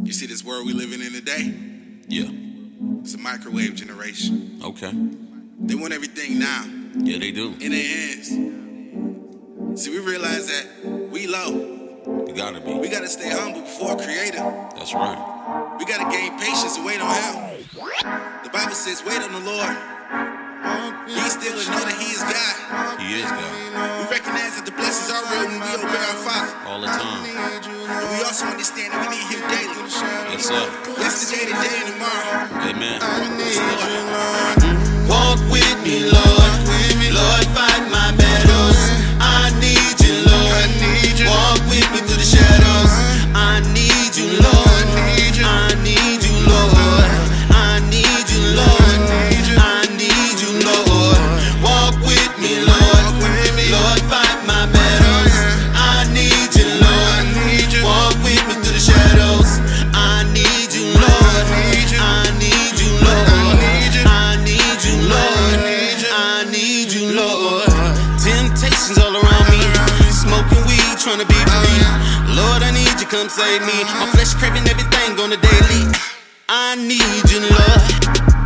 You see this world we living in today? Yeah. It's a microwave generation. Okay. They want everything now Yeah, they do. in their hands. See, we realize that we low. You gotta be. We gotta stay humble before creator. That's right. We gotta gain patience and wait on him. The Bible says, wait on the Lord. Be still and know that he is God. He is God. We recognize that the blessings are real when we obey our Father. All the time. And we also understand that we need him daily. Yes, sir. Yesterday, today, and tomorrow. Amen. Walk with me, Lord. Lord, fight my battles. I need you, Lord. Walk with me through the shadows. I need Lord, I need you, come save me. My flesh craving everything on the daily. I need you, Lord.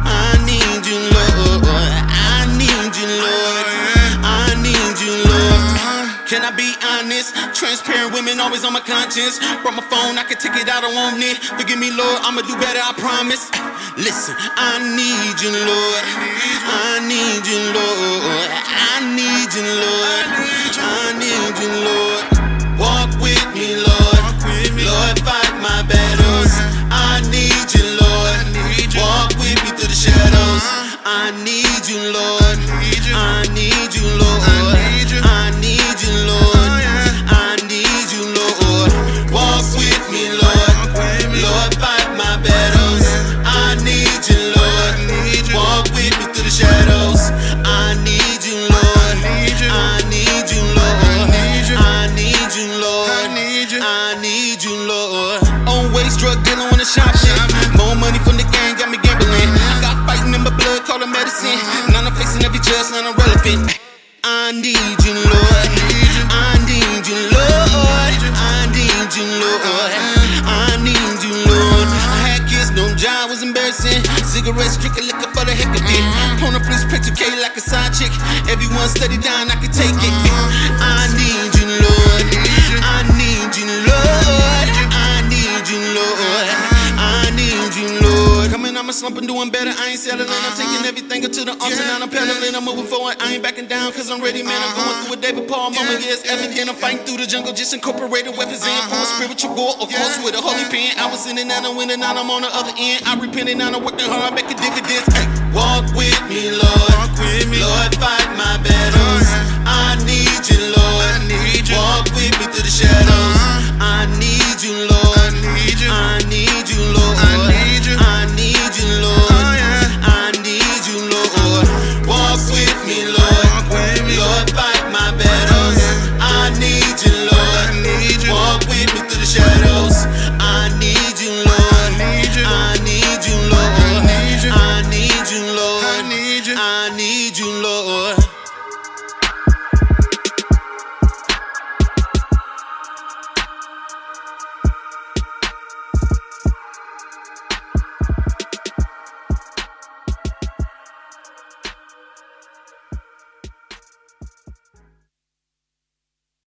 I need you, Lord. I need you, Lord. I need you, Lord. Can I be honest? Transparent women always on my conscience. Brought my phone, I can take it out, I want it. Forgive me, Lord, I'ma do better, I promise. Listen, I need you, Lord. I need you, Lord. I need you, Lord. Shadows. I need you, Lord. I need you, Lord. I need you, Lord. I need you, Lord. Walk with me, Lord. Lord, fight my battles. I need you, Lord. Walk with me through the shadows. I need you, Lord. I need you, Lord. I need you, Lord. I need you, Lord. Always drug dealing when the shop. More money from I'm facing every judge, now I'm relevant. I need you, Lord. I need you, Lord. I need you, Lord. I need you, Lord. I had kids, no job was embarrassing. Cigarettes, drinking liquor for the heck of it. Pona police pick 2K like a side chick. Everyone steady down, I can take it. I need you, I'm doing better. I ain't settling. I'm uh-huh. taking everything to the altar. Now I'm pedaling. I'm moving forward. I ain't backing down, cause I'm ready, man. I'm uh-huh. going through a David Paul moment. Yeah, it's evident. I'm fighting through the jungle, just incorporated weapons in for a uh-huh. spiritual war. Of course, with a holy pen. I was sinning, now I'm winning, now I'm on the other end. I repented, now I'm working hard, making